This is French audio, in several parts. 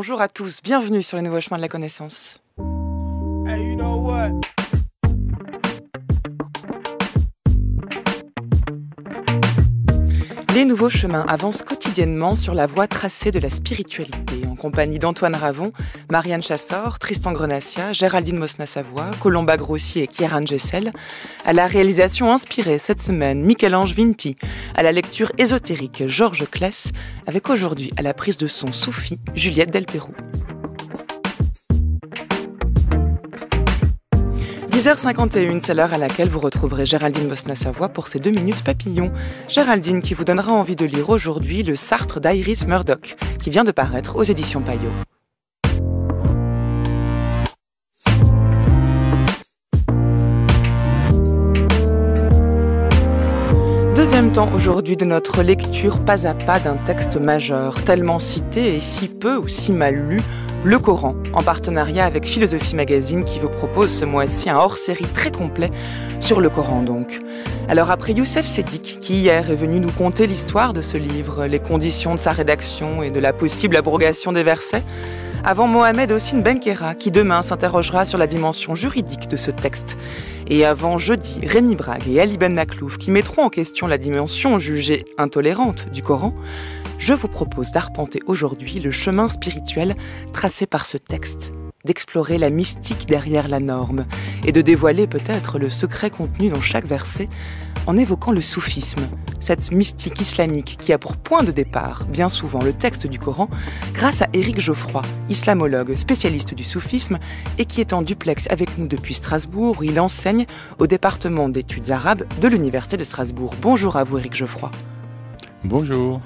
bonjour à tous, bienvenue sur les nouveaux chemins de la connaissance. Les nouveaux chemins avancent quotidiennement sur la voie tracée de la spiritualité, compagnie d'Antoine Ravon, Marianne Chassor, Tristan Grenassia, Géraldine Mosna-Savoie, Colomba Grossi et Kieran Gessel. À la réalisation inspirée cette semaine, Michel-Ange Vinti. À la lecture ésotérique, Georges Kless, avec aujourd'hui à la prise de son Soufi, Juliette Delperroux. 10h51, c'est l'heure à laquelle vous retrouverez Géraldine Bosna-Savoie pour ses deux minutes papillons. Géraldine qui vous donnera envie de lire aujourd'hui le Sartre d'Iris Murdoch, qui vient de paraître aux éditions Payot. Deuxième temps aujourd'hui de notre lecture pas à pas d'un texte majeur, tellement cité et si peu ou si mal lu le Coran, en partenariat avec Philosophie Magazine qui vous propose ce mois-ci un hors-série très complet sur le Coran donc. Alors après Youssef Sedik, qui hier est venu nous conter l'histoire de ce livre, les conditions de sa rédaction et de la possible abrogation des versets, avant Mohamed Ossine Benkera, qui demain s'interrogera sur la dimension juridique de ce texte. Et avant jeudi, Rémi Brague et Ali Ben Maklouf, qui mettront en question la dimension jugée intolérante du Coran, je vous propose d'arpenter aujourd'hui le chemin spirituel tracé par ce texte, d'explorer la mystique derrière la norme et de dévoiler peut-être le secret contenu dans chaque verset en évoquant le soufisme, cette mystique islamique qui a pour point de départ bien souvent le texte du Coran, grâce à Éric Geoffroy, islamologue spécialiste du soufisme et qui est en duplex avec nous depuis Strasbourg où il enseigne au département d'études arabes de l'Université de Strasbourg. Bonjour à vous Éric Geoffroy. Bonjour.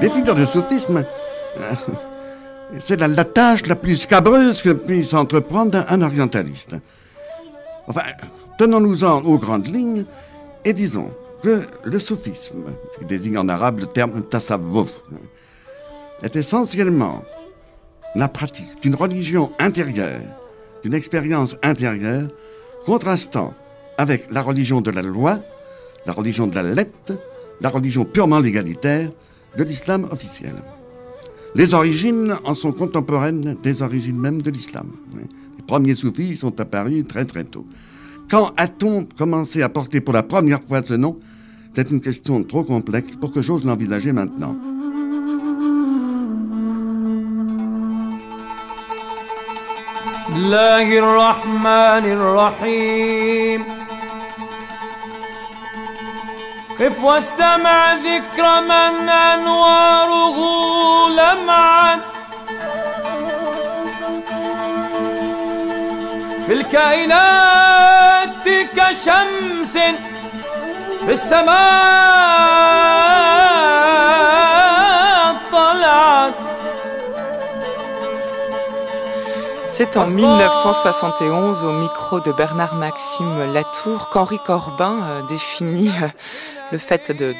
Définir le soufisme, c'est la, tâche la plus scabreuse que puisse entreprendre un orientaliste. Enfin, tenons-nous-en aux grandes lignes et disons que le soufisme, qui désigne en arabe le terme tasawwuf, est essentiellement la pratique d'une religion intérieure, d'une expérience intérieure, contrastant avec la religion de la loi, la religion de la lettre, la religion purement légalitaire de l'islam officiel. Les origines en sont contemporaines des origines même de l'islam. Les premiers soufis sont apparus très très tôt. Quand a-t-on commencé à porter pour la première fois ce nom? C'est une question trop complexe pour que j'ose l'envisager maintenant. الله الرحمن الرحيم. قف واستمع ذكر من أنواره لمعت في الكائنات كشمس في السماء C'est en 1971, au micro de Bernard Maxime Latour, qu'Henri Corbin euh, définit euh, le fait de,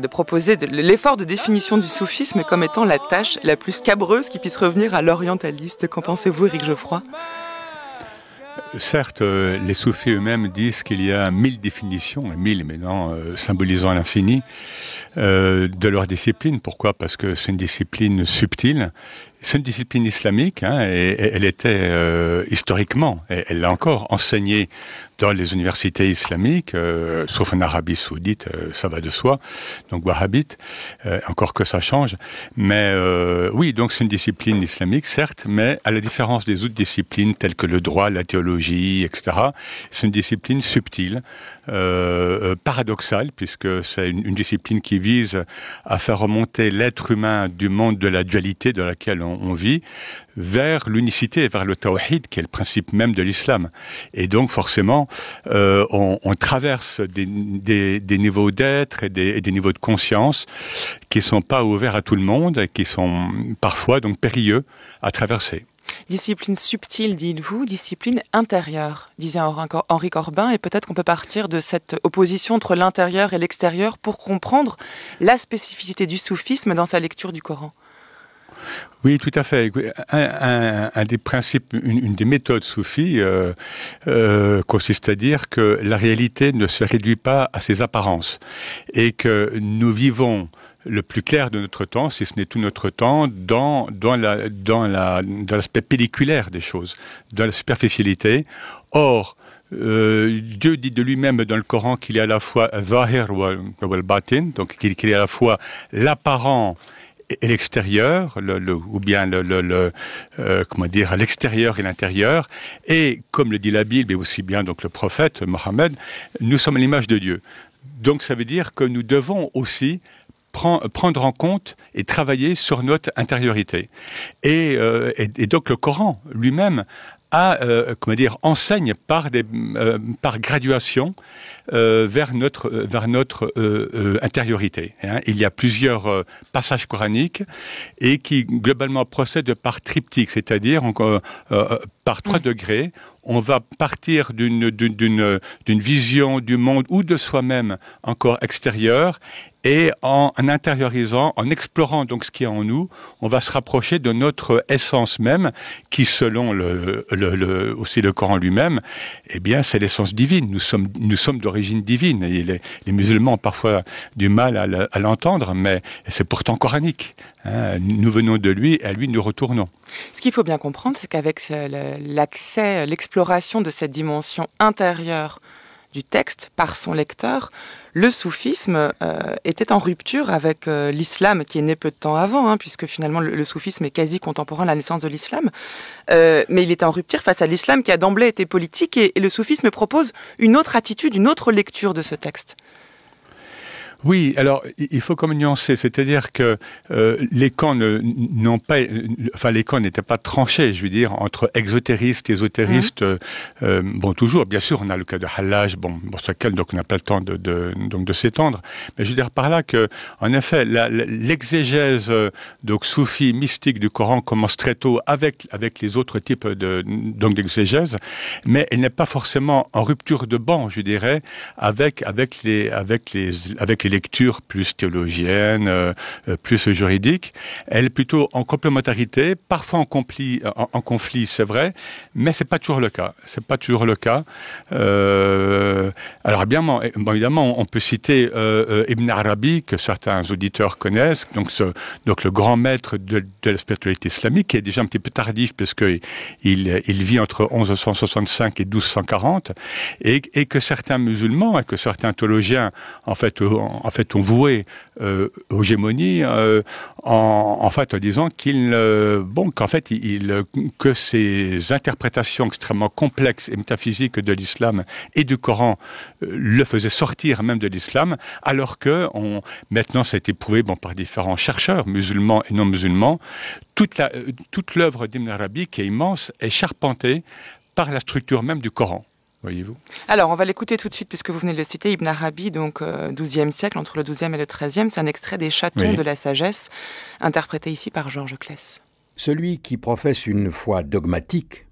de proposer l'effort de définition du soufisme comme étant la tâche la plus scabreuse qui puisse revenir à l'orientaliste. Qu'en pensez-vous, Éric Geoffroy? Certes, euh, les soufis eux-mêmes disent qu'il y a mille définitions, mille maintenant symbolisant l'infini, de leur discipline. Pourquoi? Parce que c'est une discipline subtile c'est une discipline islamique, hein, et, elle était euh, historiquement, elle l'a encore enseignée dans les universités islamiques, euh, sauf en Arabie Saoudite, euh, ça va de soi, donc wahhabite, encore que ça change. Mais oui, donc c'est une discipline islamique, certes, mais à la différence des autres disciplines telles que le droit, la théologie, etc., c'est une discipline subtile, paradoxale, puisque c'est une, une, discipline qui vise à faire remonter l'être humain du monde de la dualité dans laquelle on on, vit, vers l'unicité, vers le tawhid, qui est le principe même de l'islam. Et donc, forcément, euh, on, traverse des, niveaux d'être et des, niveaux de conscience qui ne sont pas ouverts à tout le monde et qui sont parfois donc périlleux à traverser. Discipline subtile, dites-vous, discipline intérieure, disait Henri Corbin, et peut-être qu'on peut partir de cette opposition entre l'intérieur et l'extérieur pour comprendre la spécificité du soufisme dans sa lecture du Coran. Oui, tout à fait. Un, des principes, une, des méthodes soufis euh, euh, consiste à dire que la réalité ne se réduit pas à ses apparences et que nous vivons le plus clair de notre temps, si ce n'est tout notre temps, dans, dans, la, dans, la, dans l'aspect pelliculaire des choses, dans la superficialité. Or, euh, Dieu dit de lui-même dans le Coran qu'il est à la fois Zahir wal Batin, donc qu'il est à la fois l'apparent et l'extérieur, le, ou bien le, le euh, comment dire, l'extérieur et l'intérieur. Et comme le dit la Bible et aussi bien donc le prophète Mohammed, nous sommes l'image de Dieu. Donc ça veut dire que nous devons aussi prendre en compte et travailler sur notre intériorité. Et, euh, et donc le Coran lui-même a, euh, comment dire, enseigne par, des, euh, par graduation euh, vers notre, vers notre intériorité. Hein. Il y a plusieurs passages coraniques et qui globalement procèdent par triptyque, c'est-à-dire par trois degrés. On va partir d'une vision du monde ou de soi-même encore extérieure et en, intériorisant, en explorant donc ce qui est en nous, on va se rapprocher de notre essence même, qui selon le, le, aussi le Coran lui-même, eh bien c'est l'essence divine. Nous sommes, nous sommes d'origine divine. Et les, les, musulmans ont parfois du mal à l'entendre, mais c'est pourtant coranique. Hein. Nous venons de lui et à lui nous retournons. Ce qu'il faut bien comprendre, c'est qu'avec l'accès, l'exploration de cette dimension intérieure du texte par son lecteur, le soufisme euh, était en rupture avec euh, l'islam qui est né peu de temps avant, hein, puisque finalement le, soufisme est quasi contemporain de la naissance de l'islam. Euh, mais il était en rupture face à l'islam qui a d'emblée été politique et le soufisme propose une autre attitude, une autre lecture de ce texte. Oui, alors il faut comme nuancer, c'est-à-dire que euh, les camps n'ont pas, enfin les camps n'étaient pas tranchés, je veux dire, entre exotéristes, ésotéristes. Mmh. Euh, bon, toujours, bien sûr, on a le cas de Hallaj, bon, pour ce lequel donc on n'a pas le temps de, de donc de s'étendre, mais je veux dire par là que, en effet, l'exégèse euh, donc soufie mystique du Coran commence très tôt avec avec les autres types de donc d'exégèse, mais elle n'est pas forcément en rupture de banc, je dirais, avec avec les avec les avec les lectures plus théologiennes, euh, euh, plus juridiques. Elle est plutôt en complémentarité, parfois en conflit, en, conflit, c'est vrai, mais c'est pas toujours le cas. C'est pas toujours le cas. Euh, alors bien, évidemment, on peut citer Ibn Arabi que certains auditeurs connaissent, donc, le grand maître de, la spiritualité islamique, qui est déjà un petit peu tardif il, il vit entre 1165 et 1240, et, et que certains musulmans et que certains théologiens en fait en fait, ont voué euh, aux euh, en, disant qu'il, bon, qu'en fait, il, que ces interprétations extrêmement complexes et métaphysiques de l'islam et du Coran euh, le faisaient sortir même de l'islam, alors que maintenant, ça a été prouvé par différents chercheurs, musulmans et non musulmans, toute, toute l'œuvre d'Ibn Arabi, qui est immense, est charpentée par la structure même du Coran voyez-vous Alors, on va l'écouter tout de suite, puisque vous venez de le citer, Ibn Arabi, donc euh, 12e siècle, entre le 12e et le 13e. C'est un extrait des Chatons de la sagesse, interprété ici par Georges Claes. Celui qui professe une foi dogmatique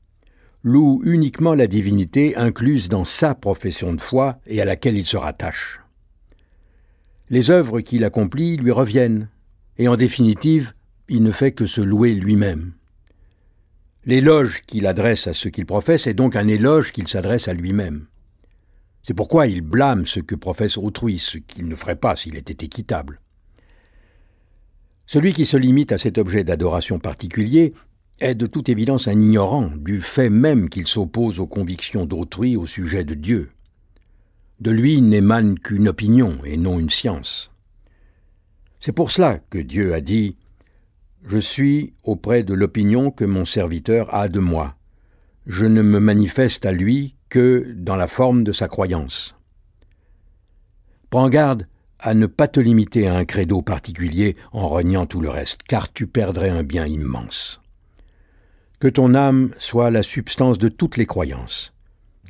loue uniquement la divinité incluse dans sa profession de foi et à laquelle il se rattache. Les œuvres qu'il accomplit lui reviennent, et en définitive, il ne fait que se louer lui-même. L'éloge qu'il adresse à ce qu'il professe est donc un éloge qu'il s'adresse à lui-même. C'est pourquoi il blâme ce que professe autrui, ce qu'il ne ferait pas s'il était équitable. Celui qui se limite à cet objet d'adoration particulier est de toute évidence un ignorant du fait même qu'il s'oppose aux convictions d'autrui au sujet de Dieu. De lui n'émane qu'une opinion et non une science. C'est pour cela que Dieu a dit je suis auprès de l'opinion que mon serviteur a de moi. Je ne me manifeste à lui que dans la forme de sa croyance. Prends garde à ne pas te limiter à un credo particulier en reniant tout le reste, car tu perdrais un bien immense. Que ton âme soit la substance de toutes les croyances,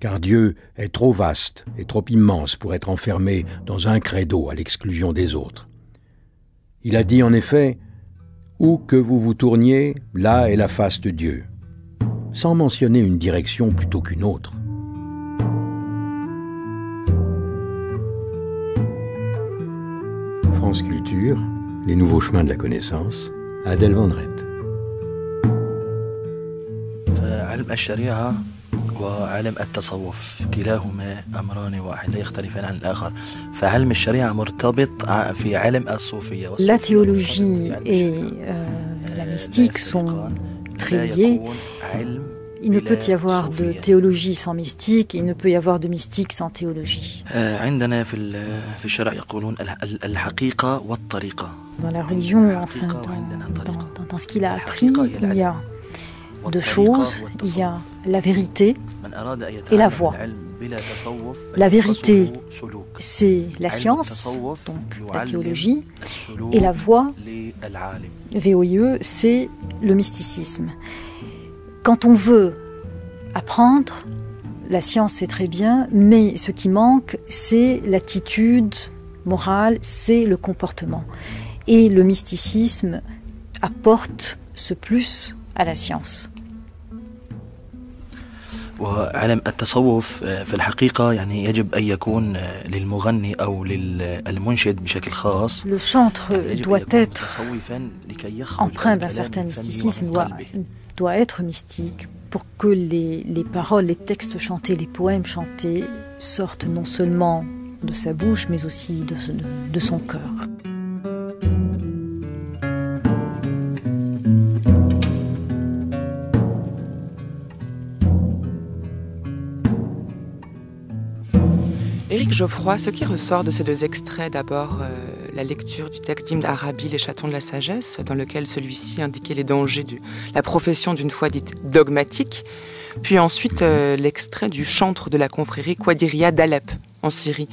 car Dieu est trop vaste et trop immense pour être enfermé dans un credo à l'exclusion des autres. Il a dit en effet, où que vous vous tourniez, là est la face de Dieu, sans mentionner une direction plutôt qu'une autre. France Culture, les nouveaux chemins de la connaissance, Adèle Vendrette. وعلم التصوف كلاهما أمران واحد لا يختلفان عن الآخر فعلم الشريعة مرتبط في علم الصوفية La théologie et euh, la mystique sont très liés. Il ne peut y avoir de théologie sans mystique, il ne peut y avoir de mystique sans théologie. عندنا في في الشرع يقولون الحقيقة والطريقة. Dans la religion, enfin, dans, dans, dans, dans ce qu'il a appris, il y a deux choses. Il y a la vérité et la voie. La vérité, c'est la science, donc la théologie, et la voie, VOIE, c'est le mysticisme. Quand on veut apprendre, la science c'est très bien, mais ce qui manque, c'est l'attitude morale, c'est le comportement. Et le mysticisme apporte ce plus à la science. وعلم التصوف في الحقيقة يعني يجب أن يكون للمغني أو للمنشد بشكل خاص Le chantre doit être empreint d'un certain mysticisme, doit, doit être mystique pour que les, les paroles, les textes chantés, les poèmes chantés sortent non seulement de sa bouche, mais aussi de, de, de son cœur. Éric Geoffroy, ce qui ressort de ces deux extraits, d'abord euh, la lecture du texte d'Ibn Arabi, Les chatons de la sagesse, dans lequel celui-ci indiquait les dangers de la profession d'une foi dite dogmatique, puis ensuite euh, l'extrait du chantre de la confrérie Quadiria d'Alep, en Syrie,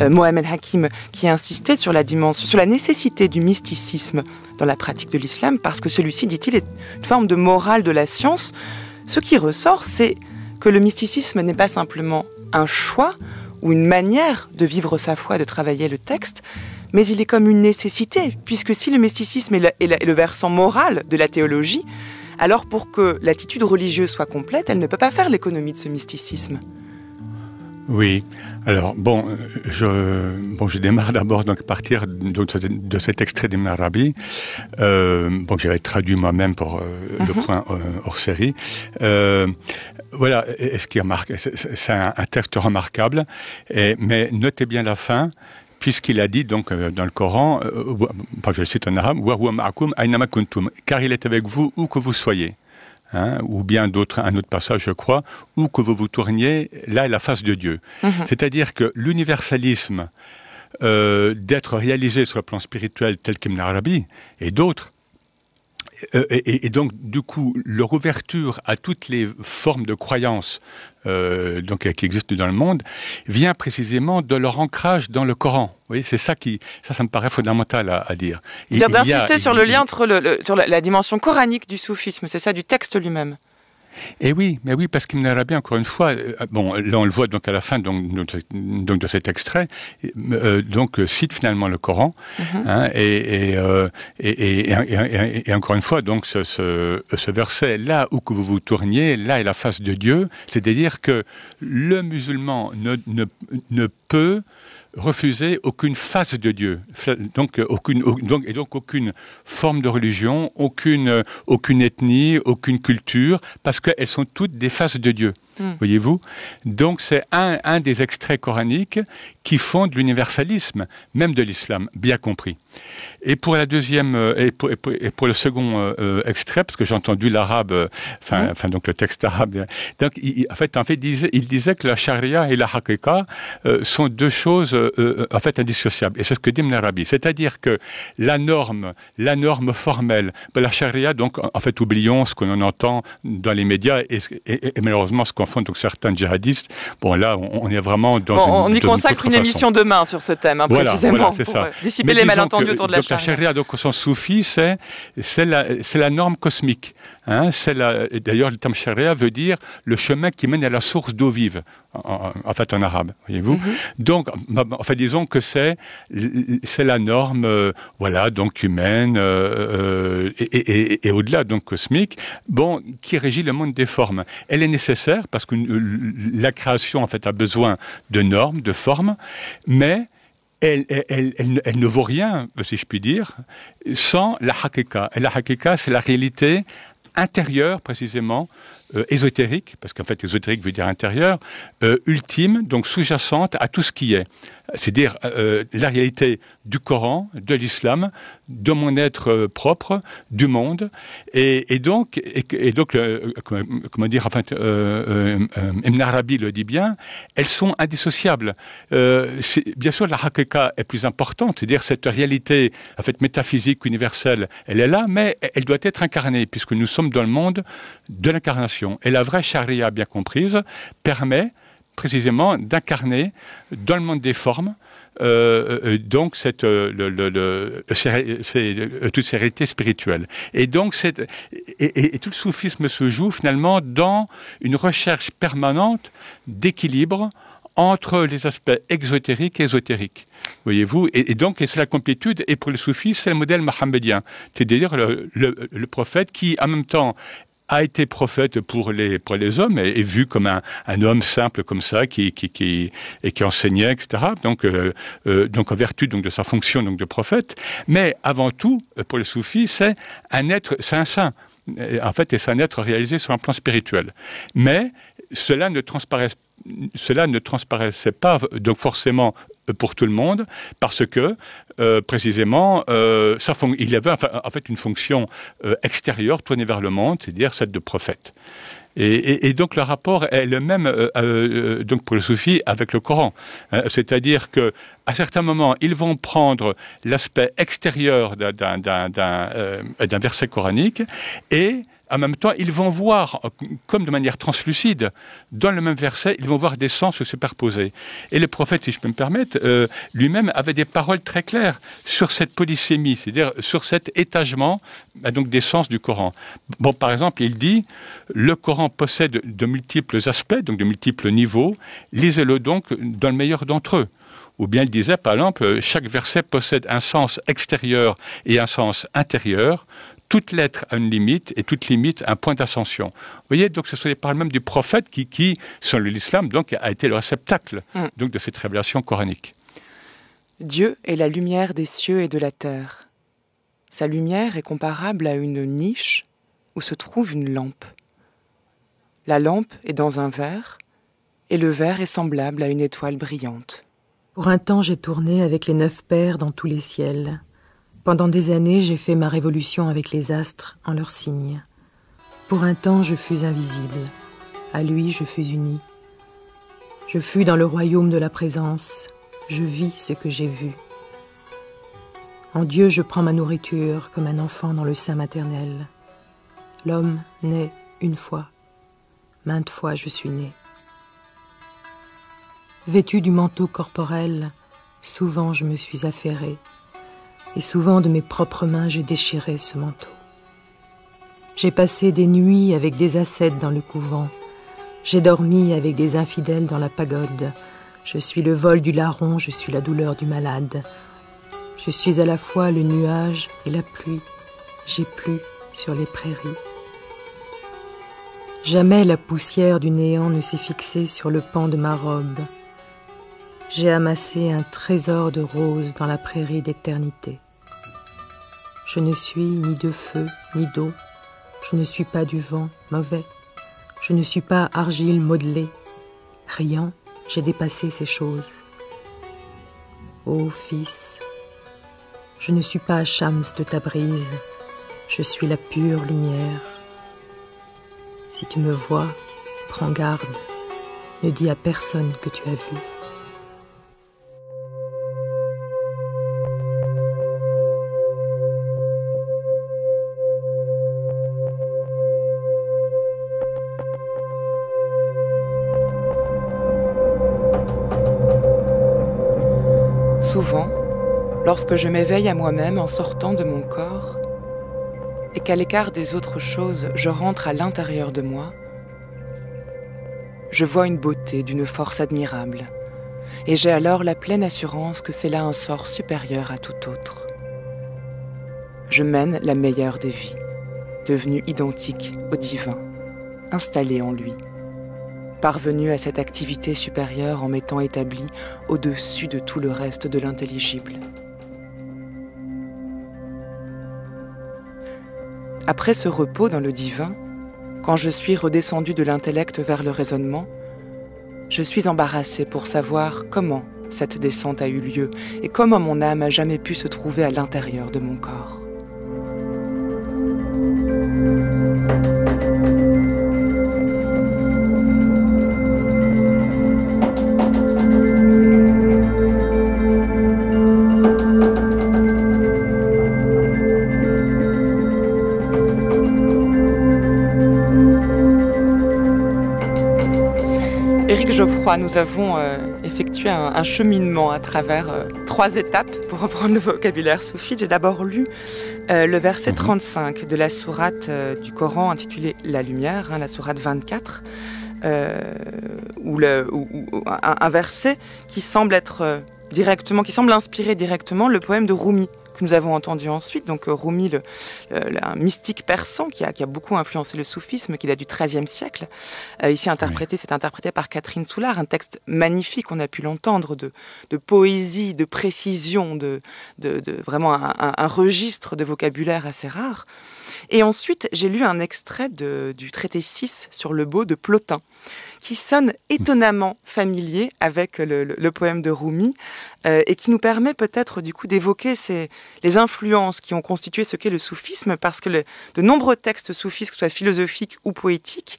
euh, Mohamed Hakim, qui insistait sur la dimension, sur la nécessité du mysticisme dans la pratique de l'islam, parce que celui-ci, dit-il, est une forme de morale de la science. Ce qui ressort, c'est que le mysticisme n'est pas simplement un choix, ou une manière de vivre sa foi, de travailler le texte, mais il est comme une nécessité, puisque si le mysticisme est le, versant moral de la théologie, alors pour que l'attitude religieuse soit complète, elle ne peut pas faire l'économie de ce mysticisme. Oui. Alors bon, je bon, je démarre d'abord donc à partir de, de, cet extrait d'Ibn Arabi. Euh, bon, j'avais traduit moi-même pour euh, le point euh, hors série. voilà, et ce qui a marqué, c'est un, un, texte remarquable. Et, mais notez bien la fin puisqu'il a dit donc dans le Coran, euh, je le cite en arabe, car il est avec vous où que vous soyez. Hein, ou bien d'autres, un autre passage, je crois, où que vous vous tourniez, là est la face de Dieu. -hmm. C'est-à-dire que l'universalisme euh, d'être réalisé sur le plan spirituel tel qu'Ibn Arabi et d'autres, euh, et, et, donc, du coup, leur ouverture à toutes les formes de croyances euh, donc, qui existent dans le monde vient précisément de leur ancrage dans le Coran. Vous voyez, c'est ça qui, ça, ça me paraît fondamental à, à dire. C'est-à-dire d'insister sur le lien entre le, le, sur la, la dimension coranique du soufisme, c'est ça, du texte lui-même. Et oui, mais oui, parce qu'Ibn Arabi, encore une fois, euh, bon, là on le voit donc à la fin donc, donc de cet extrait, euh, donc cite finalement le Coran, mm -hmm. hein, et, et, euh, et, et, encore une fois, donc ce, ce, ce, verset, là où que vous vous tourniez, là est la face de Dieu, c'est-à-dire que le musulman ne, ne, ne peut refuser aucune face de Dieu, donc aucune donc et donc aucune forme de religion, aucune aucune ethnie, aucune culture, parce qu'elles sont toutes des faces de Dieu. Mm. Voyez-vous Donc c'est un, un, des extraits coraniques qui font de l'universalisme, même de l'islam, bien compris. Et pour la deuxième, et pour, et pour, et pour le second euh, extrait, parce que j'ai entendu l'arabe, enfin, mm. enfin donc le texte arabe, donc il, en fait, en fait, il disait, il disait que la charia et la euh, sont deux choses euh, en fait indissociables. Et c'est ce que dit Ibn Arabi. C'est-à-dire que la norme, la norme formelle, ben, la charia, donc en fait, oublions ce qu'on en entend dans les médias et, et, et malheureusement ce qu'on font donc certains djihadistes. Bon, là, on, on est vraiment dans bon, une. On y consacre une, une émission demain sur ce thème, hein, voilà, précisément, voilà, pour ça. dissiper les malentendus autour de la charia. La charia, donc, au sens soufi, c'est la, la norme cosmique. Hein, D'ailleurs, le terme charia veut dire le chemin qui mène à la source d'eau vive, en, en, fait en arabe, voyez-vous. Mm -hmm. Donc, en fait, disons que c'est la norme, euh, voilà, donc humaine euh, et, et, et au-delà, donc cosmique, bon, qui régit le monde des formes. Elle est nécessaire parce que la création, en fait, a besoin de normes, de formes, mais elle, elle, ne vaut rien, si je puis dire, sans la hakika. Et la hakika, c'est la réalité intérieure, précisément, euh, ésotérique, parce qu'en fait ésotérique veut dire intérieur, euh, ultime, donc sous-jacente à tout ce qui est. C'est-à-dire euh, la réalité du Coran, de l'islam, de mon être propre, du monde, et, donc, et, donc comment, dire, Ibn Arabi le dit bien, elles sont indissociables. bien sûr, la hakika est plus importante, c'est-à-dire cette réalité en fait métaphysique universelle, elle est là, mais elle doit être incarnée, puisque nous sommes dans le monde de l'incarnation. Et la vraie charia bien comprise permet précisément d'incarner dans le monde des formes euh, euh, donc cette, euh, toutes ces réalités spirituelles. Et donc et, tout le soufisme se joue finalement dans une recherche permanente d'équilibre entre les aspects exotériques et ésotériques. Voyez-vous et, donc, c'est la complétude, et pour le soufis, c'est le modèle mohammedien. C'est-à-dire le, prophète qui, en même temps, a été prophète pour les, pour les hommes et, vu comme un, un, homme simple comme ça qui, qui, qui, et qui enseignait, etc. Donc, euh, euh, donc en vertu donc, de sa fonction donc, de prophète. Mais avant tout, pour les soufis, c'est un être, c'est un saint. En fait, et c'est un être réalisé sur un plan spirituel. Mais cela ne transparaît cela ne transparaissait pas donc forcément pour tout le monde parce que euh, précisément euh, ça il avait en fait une fonction euh, extérieure tournée vers le monde, c'est-à-dire celle de prophète. Et, donc le rapport est le même donc pour le soufi avec le Coran, c'est-à-dire que à certains moments ils vont prendre l'aspect extérieur d'un verset coranique et en même temps, ils vont voir, comme de manière translucide, dans le même verset, ils vont voir des sens se superposer. Et le prophète, si je peux me permettre, euh, lui-même avait des paroles très claires sur cette polysémie, c'est-à-dire sur cet étagement bah, donc des sens du Coran. Bon, par exemple, il dit le Coran possède de multiples aspects, donc de multiples niveaux. Lisez-le donc dans le meilleur d'entre eux. Ou bien il disait, par exemple, chaque verset possède un sens extérieur et un sens intérieur toute lettre a une limite et toute limite a un point d'ascension. Vous voyez, donc ce sont les paroles même du prophète qui, qui selon l'islam, donc, a été le réceptacle mm. donc, de cette révélation coranique. Dieu est la lumière des cieux et de la terre. Sa lumière est comparable à une niche où se trouve une lampe. La lampe est dans un verre et le verre est semblable à une étoile brillante. Pour un temps, j'ai tourné avec les neuf pères dans tous les ciels. Pendant des années, j'ai fait ma révolution avec les astres en leurs signes. Pour un temps, je fus invisible. À lui, je fus uni. Je fus dans le royaume de la présence. Je vis ce que j'ai vu. En Dieu, je prends ma nourriture comme un enfant dans le sein maternel. L'homme naît une fois. Maintes fois, je suis né. Vêtu du manteau corporel, souvent je me suis affairé et souvent de mes propres mains j'ai déchiré ce manteau. J'ai passé des nuits avec des ascètes dans le couvent, j'ai dormi avec des infidèles dans la pagode, je suis le vol du larron, je suis la douleur du malade, je suis à la fois le nuage et la pluie, j'ai plu sur les prairies. Jamais la poussière du néant ne s'est fixée sur le pan de ma robe. J'ai amassé un trésor de roses dans la prairie d'éternité. Je ne suis ni de feu, ni d'eau. Je ne suis pas du vent mauvais. Je ne suis pas argile modelée. Riant, j'ai dépassé ces choses. Ô Fils, je ne suis pas Shams de ta brise. Je suis la pure lumière. Si tu me vois, prends garde. Ne dis à personne que tu as vu. Souvent, lorsque je m'éveille à moi-même en sortant de mon corps, et qu'à l'écart des autres choses, je rentre à l'intérieur de moi, je vois une beauté d'une force admirable, et j'ai alors la pleine assurance que c'est là un sort supérieur à tout autre. Je mène la meilleure des vies, devenue identique au divin, installée en lui parvenu à cette activité supérieure en m'étant établi au-dessus de tout le reste de l'intelligible. Après ce repos dans le divin, Quand je suis redescendu de l'intellect vers le raisonnement, je suis embarrassé pour savoir comment cette descente a eu lieu et comment mon âme a jamais pu se trouver à l'intérieur de mon corps. Nous avons euh, effectué un, cheminement à travers euh, trois étapes pour reprendre le vocabulaire soufi. J'ai d'abord lu euh, le verset 35 mhm. de la sourate du Coran intitulée La lumière, hein, la sourate 24, où, le, un, verset qui semble être directement, qui semble inspirer directement le poème de Rumi que nous avons entendu ensuite. Donc euh, Rumi, le, un mystique persan qui a, qui a, beaucoup influencé le soufisme, qui date du XIIIe siècle. Euh, ici interprété, c'est interprété par Catherine Soulard, un texte magnifique, on a pu l'entendre, de, de, poésie, de précision, de, de, de vraiment un, un, registre de vocabulaire assez rare. Et ensuite, j'ai lu un extrait du traité 6 sur le beau de Plotin, qui sonne étonnamment familier avec le, poème de Rumi euh, et qui nous permet peut-être du coup d'évoquer les influences qui ont constitué ce qu'est le soufisme, parce que de nombreux textes soufistes, que ce soit philosophiques ou poétiques,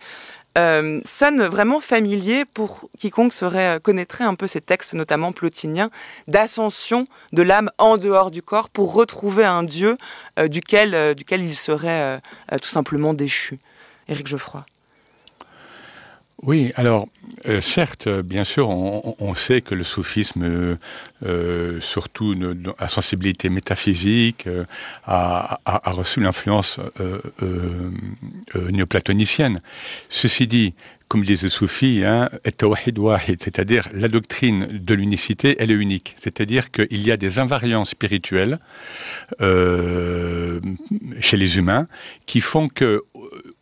euh, sonne vraiment familier pour quiconque euh, connaîtrait un peu ces textes, notamment plotiniens, d'ascension de l'âme en dehors du corps pour retrouver un Dieu euh, duquel, duquel il serait tout simplement déchu. Éric Geoffroy. Oui, alors euh, certes, bien sûr, on, sait que le soufisme, euh, euh, surtout à sensibilité métaphysique, a, reçu l'influence néoplatonicienne. Ceci dit, comme disait le soufi, hein, c'est-à-dire la doctrine de l'unicité, elle est unique. C'est-à-dire qu'il y a des invariants spirituels chez les humains qui font que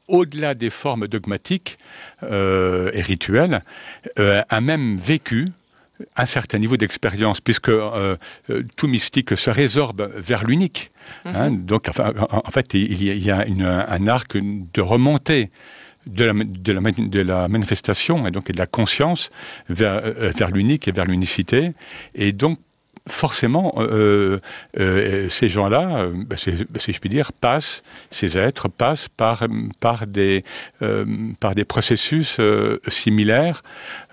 au-delà des formes dogmatiques euh, et rituelles, euh, a même vécu un certain niveau d'expérience, puisque euh, tout mystique se résorbe vers l'unique. Hein. Mhm. donc, en, fait, il y a, un arc de remontée de la, de la, manifestation et donc de la conscience vers, vers l'unique et vers l'unicité. Et donc, forcément, euh, euh, ces gens-là, euh, bah, bah, si je puis dire, passent, ces êtres passent par, par, des, par des processus similaires,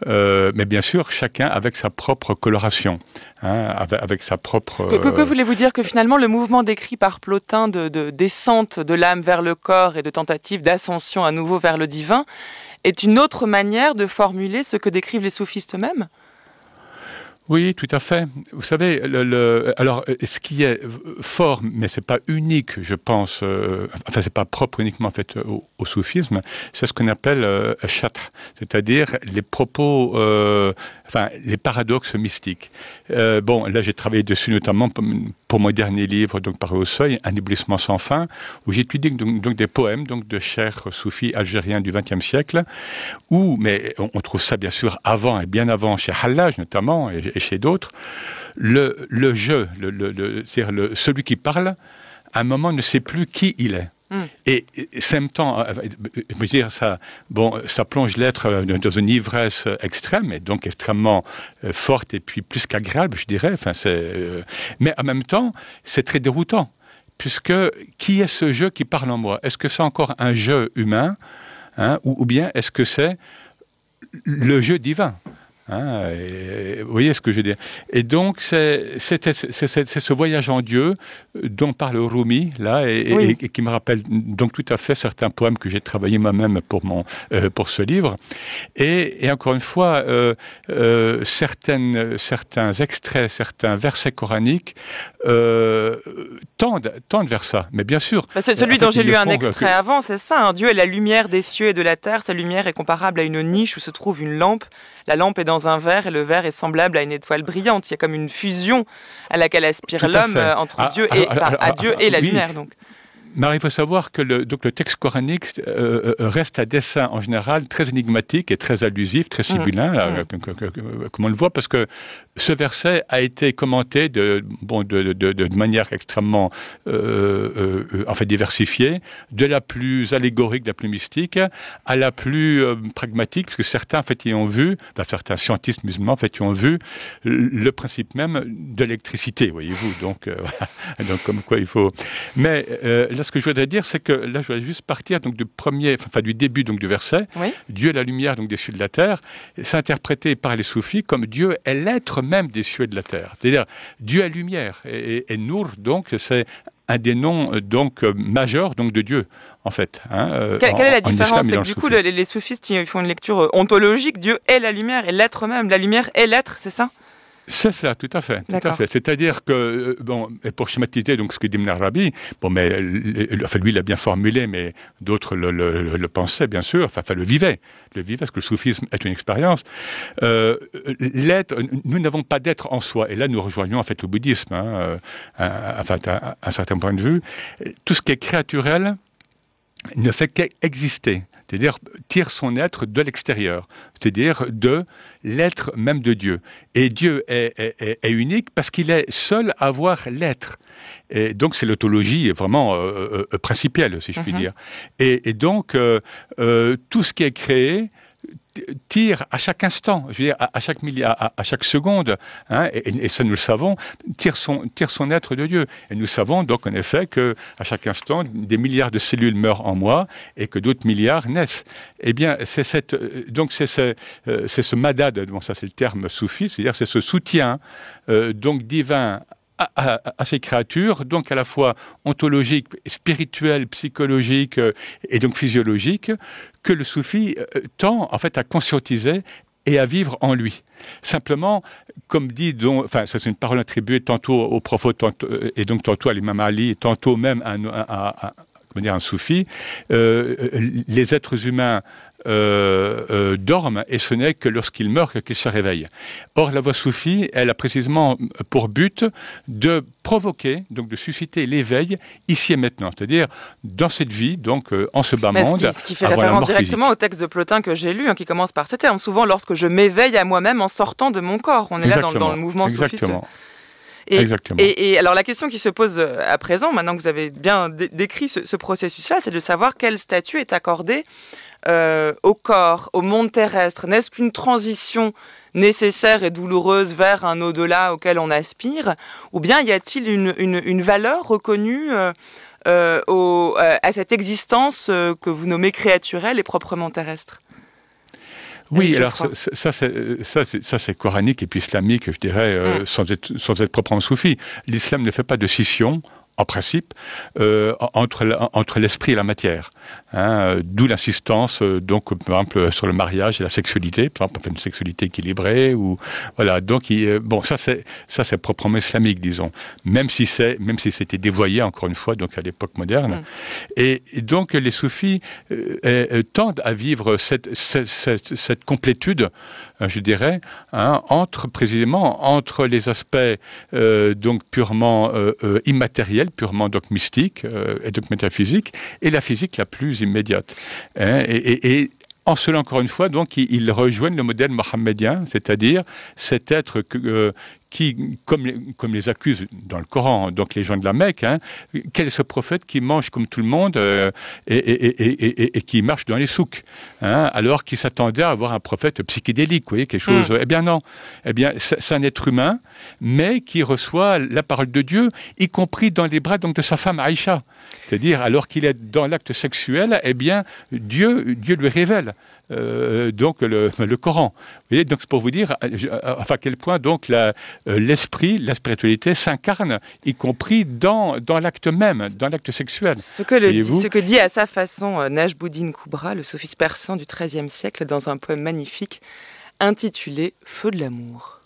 mais bien sûr, chacun avec sa propre coloration. Hein, avec, sa propre. Que, voulez-vous dire que finalement le mouvement décrit par Plotin de, de descente de l'âme vers le corps et de tentative d'ascension à nouveau vers le divin est une autre manière de formuler ce que décrivent les soufistes eux-mêmes? Oui, tout à fait. Vous savez, le, alors ce qui est fort, mais c'est pas unique, je pense. Euh, enfin, c'est pas propre uniquement en fait au, soufisme. C'est ce qu'on appelle euh, c'est-à-dire les propos, euh, enfin les paradoxes mystiques. Euh, bon, là j'ai travaillé dessus notamment pour, mon dernier livre, donc paru au Seuil, Un éblouissement sans fin, où j'étudie donc, des poèmes donc de chers soufis algériens du XXe siècle, où, mais on, trouve ça bien sûr avant et bien avant chez Hallaj notamment. Et, chez d'autres, le, jeu, c'est-à-dire celui qui parle, à un moment ne sait plus qui il est. Hmm. Et, en même temps, euh, je dire, ça, bon, ça plonge l'être euh, dans une ivresse extrême, et donc extrêmement euh, forte et puis plus qu'agréable, je dirais. Enfin, mais en même temps, c'est très déroutant, puisque qui est ce jeu qui parle en moi? Est-ce que c'est encore un jeu humain, hein, ou bien est-ce que c'est le jeu divin? Hein, vous voyez ce que je veux dire Et donc, c'est ce voyage en Dieu dont parle Rumi, là, et, qui me rappelle donc tout à fait certains poèmes que j'ai travaillé moi-même pour, mon, euh, pour ce livre. Et, encore une fois, euh, euh, certaines, certains extraits, certains versets coraniques tendent, tendent vers ça. Mais bien sûr... Bah, c'est celui dont j'ai lu un extrait avant, c'est ça. Hein. Dieu est la lumière des cieux et de la terre. Sa lumière est comparable à une niche où se trouve une lampe la lampe est dans un verre et le verre est semblable à une étoile brillante. Il y a comme une fusion à laquelle aspire l'homme entre Dieu et, Dieu et la lumière. Donc. Mais il faut savoir que le, donc le texte coranique euh, euh, reste à dessin en général très énigmatique et très allusif, très mmh. sibyllin, mmh. comme on le voit, parce que ce verset a été commenté de, bon, de, de, de manière extrêmement euh, en fait diversifiée, de la plus allégorique, de la plus mystique, à la plus pragmatique, parce que certains en fait y ont vu, certains scientifiques musulmans en fait y ont vu le principe même de l'électricité, voyez-vous. Donc, donc comme quoi il faut. Mais là, ce que je voudrais dire, c'est que là, je voudrais juste partir donc du premier, enfin du début donc du verset. Dieu est la lumière donc des cieux de la terre. C'est interprété par les soufis comme Dieu est l'être même des cieux et de la terre. C'est-à-dire Dieu est lumière et, et, Nour donc c'est un des noms euh, donc euh, majeurs donc de Dieu en fait. Hein, euh, quelle, est la différence? C'est que du coup les, les, soufistes ils font une lecture ontologique. Dieu est la lumière et l'être même. La lumière est l'être, c'est ça? C'est ça, tout à fait. Tout à fait. C'est-à-dire que, euh, bon, et pour schématiser donc ce que dit Ibn Arabi, bon, mais enfin, lui, il l'a bien formulé, mais d'autres le, le, le, pensaient, bien sûr, enfin, le vivaient. Le vivaient, parce que le soufisme est une expérience. Euh, l'être, nous n'avons pas d'être en soi. Et là, nous rejoignons, en fait, le bouddhisme, hein, euh, enfin, à un certain point de vue. Tout ce qui est créaturel ne fait qu'exister c'est-à-dire tire son être de l'extérieur, c'est-à-dire de l'être même de Dieu. Et Dieu est, unique parce qu'il est seul à avoir l'être. Et donc c'est l'autologie vraiment euh, euh, principale, si je puis mhm. dire. Et, donc euh, tout ce qui est créé tire à chaque instant, je veux dire, à, chaque milliard, à, chaque seconde, hein, et, ça nous le savons, tire son, tire son être de Dieu. Et nous savons donc en effet que à chaque instant, des milliards de cellules meurent en moi et que d'autres milliards naissent. Eh bien, c'est cette, euh, donc c'est ce, euh, c'est ce madad, bon ça c'est le terme soufi, c'est-à-dire c'est ce soutien euh, donc divin à, ces créatures, donc à la fois ontologiques, spirituelles, psychologiques et donc physiologiques, que le soufi euh, tend en fait à conscientiser et à vivre en lui. Simplement, comme dit, donc, enfin, c'est une parole attribuée tantôt au prophète, euh, et donc tantôt à l'imam Ali, tantôt même à, à, dire, un soufi, euh, les êtres humains euh, euh, dorment et ce n'est que lorsqu'ils meurent qu'ils se réveillent. Or, la voix soufie, elle a précisément pour but de provoquer, donc de susciter l'éveil ici et maintenant, c'est-à-dire dans cette vie, donc euh, en ce bas monde. Ce qui, ce qui fait référence directement au texte de Plotin que j'ai lu, hein, qui commence par ces termes. Souvent, lorsque je m'éveille à moi-même en sortant de mon corps, on est là dans, le mouvement Exactement. Et, Exactement. Et, alors la question qui se pose à présent, maintenant que vous avez bien décrit ce, ce processus-là, c'est de savoir quel statut est accordé euh, au corps, au monde terrestre N'est-ce qu'une transition nécessaire et douloureuse vers un au-delà auquel on aspire Ou bien y a-t-il une, valeur reconnue euh, euh, à cette existence que vous nommez créaturelle et proprement terrestre? Oui, alors ça, ça c'est coranique et puis islamique, je dirais, mm. sans, être, sans être proprement soufi. L'islam ne fait pas de scission en principe, euh, entre, entre l'esprit et la matière. Hein, D'où l'insistance, euh, donc, par exemple, sur le mariage et la sexualité, par exemple, une sexualité équilibrée, ou voilà. Donc, euh, bon, ça c'est ça c'est proprement islamique, disons. Même si c'est même si c'était dévoyé encore une fois, donc à l'époque moderne. Mm. Et, donc les soufis euh, tendent à vivre cette cette, cette, complétude, je dirais, hein, entre précisément entre les aspects donc purement immatériels, purement donc mystiques et donc métaphysiques, et la physique la plus immédiate. Hein, et, en cela, encore une fois, donc, ils, rejoignent le modèle mohammedien, c'est-à-dire cet être que, euh, qui, comme, comme les accusent dans le Coran, donc les gens de la Mecque, hein, quel est ce prophète qui mange comme tout le monde euh, et, et, et, et, qui marche dans les souks, hein, alors qu'il s'attendait à avoir un prophète psychédélique, vous voyez, quelque chose. Mm. Eh bien non, eh bien c'est un être humain, mais qui reçoit la parole de Dieu, y compris dans les bras donc de sa femme Aïcha. C'est-à-dire, alors qu'il est dans l'acte sexuel, eh bien Dieu, Dieu lui révèle. Euh, donc le, le, Coran. Vous voyez, donc c'est pour vous dire euh, euh, enfin, à quel point donc l'esprit, la, spiritualité s'incarne, y compris dans, dans l'acte même, dans l'acte sexuel. Ce que, le, ce que dit à sa façon Najbuddin Kubra, le sophiste persan du XIIIe siècle, dans un poème magnifique intitulé Feu de l'amour.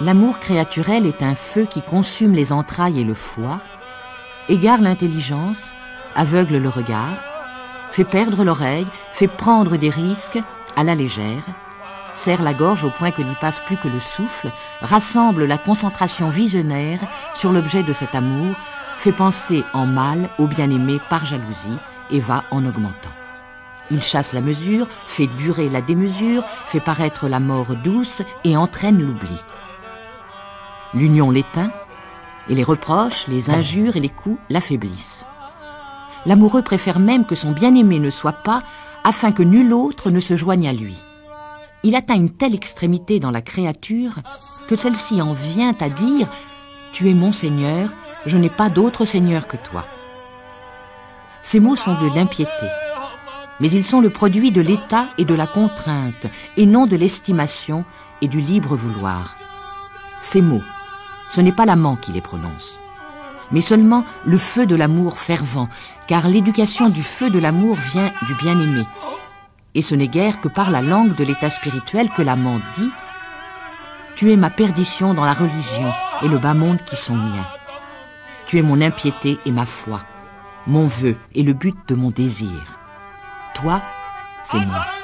L'amour créaturel est un feu qui consume les entrailles et le foie, égare l'intelligence, aveugle le regard, fait perdre l'oreille, fait prendre des risques à la légère, serre la gorge au point que n'y passe plus que le souffle, rassemble la concentration visionnaire sur l'objet de cet amour, fait penser en mal au bien-aimé par jalousie et va en augmentant. Il chasse la mesure, fait durer la démesure, fait paraître la mort douce et entraîne l'oubli. L'union l'éteint, et les reproches, les injures et les coups l'affaiblissent. L'amoureux préfère même que son bien-aimé ne soit pas, afin que nul autre ne se joigne à lui. Il atteint une telle extrémité dans la créature que celle-ci en vient à dire Tu es mon Seigneur, je n'ai pas d'autre Seigneur que toi. Ces mots sont de l'impiété, mais ils sont le produit de l'état et de la contrainte, et non de l'estimation et du libre vouloir. Ces mots, ce n'est pas l'amant qui les prononce, mais seulement le feu de l'amour fervent, car l'éducation du feu de l'amour vient du bien-aimé, et ce n'est guère que par la langue de l'état spirituel que l'amant dit Tu es ma perdition dans la religion et le bas monde qui sont miens. Tu es mon impiété et ma foi, mon vœu et le but de mon désir. Toi, c'est moi.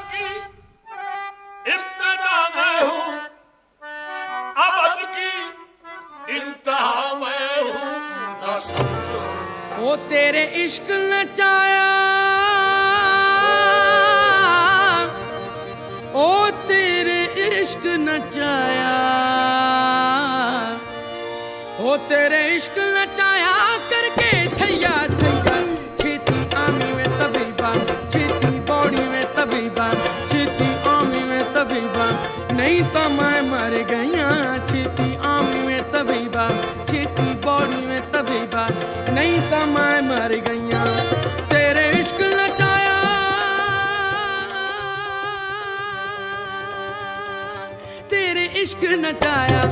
मैं हूँ। वो तेरे इश्क नचाया ओ तेरे इश्क नचाया ओ तेरे इश्क नचाया करके थैया थैया। छेती आमी में तभी बन छेती बॉडी में तभी बन छेती आमी में तभी बन नहीं तो मैं मर गया छेती आमी तभी बा छेती बॉडी में तभी बा नहीं तो कमाए मर गईया, तेरे इश्क नचाया तेरे इश्क नचाया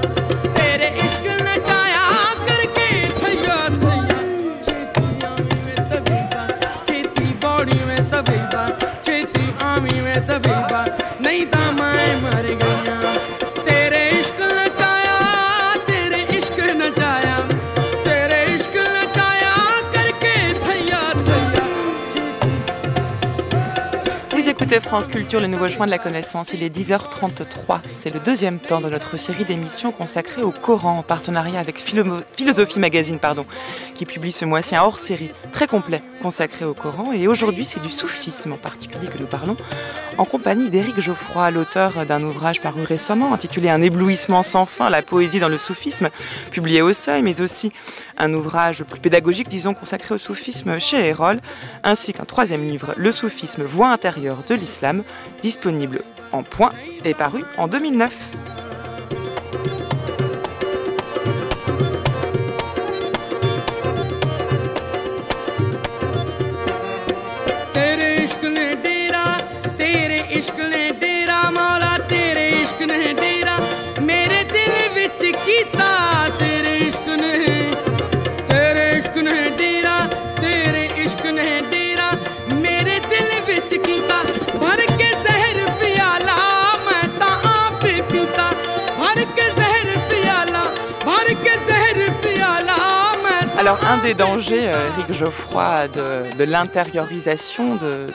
Este France Culture, le nouveau chemin de la connaissance. Il est 10h33. C'est le deuxième temps de notre série d'émissions consacrée au Coran en partenariat avec Philo- Philosophie Magazine, pardon, qui publie ce mois-ci un hors-série très complet consacré au Coran. Et aujourd'hui, c'est du soufisme en particulier que nous parlons en compagnie d'Éric Geoffroy, l'auteur d'un ouvrage paru récemment intitulé Un éblouissement sans fin, la poésie dans le soufisme, publié au Seuil, mais aussi un ouvrage plus pédagogique, disons, consacré au soufisme chez Erol, ainsi qu'un troisième livre, Le soufisme, voie intérieure de l'islam, disponible en point et paru en 2009. Alors, un des dangers, euh, Eric Geoffroy, de, l'intériorisation de,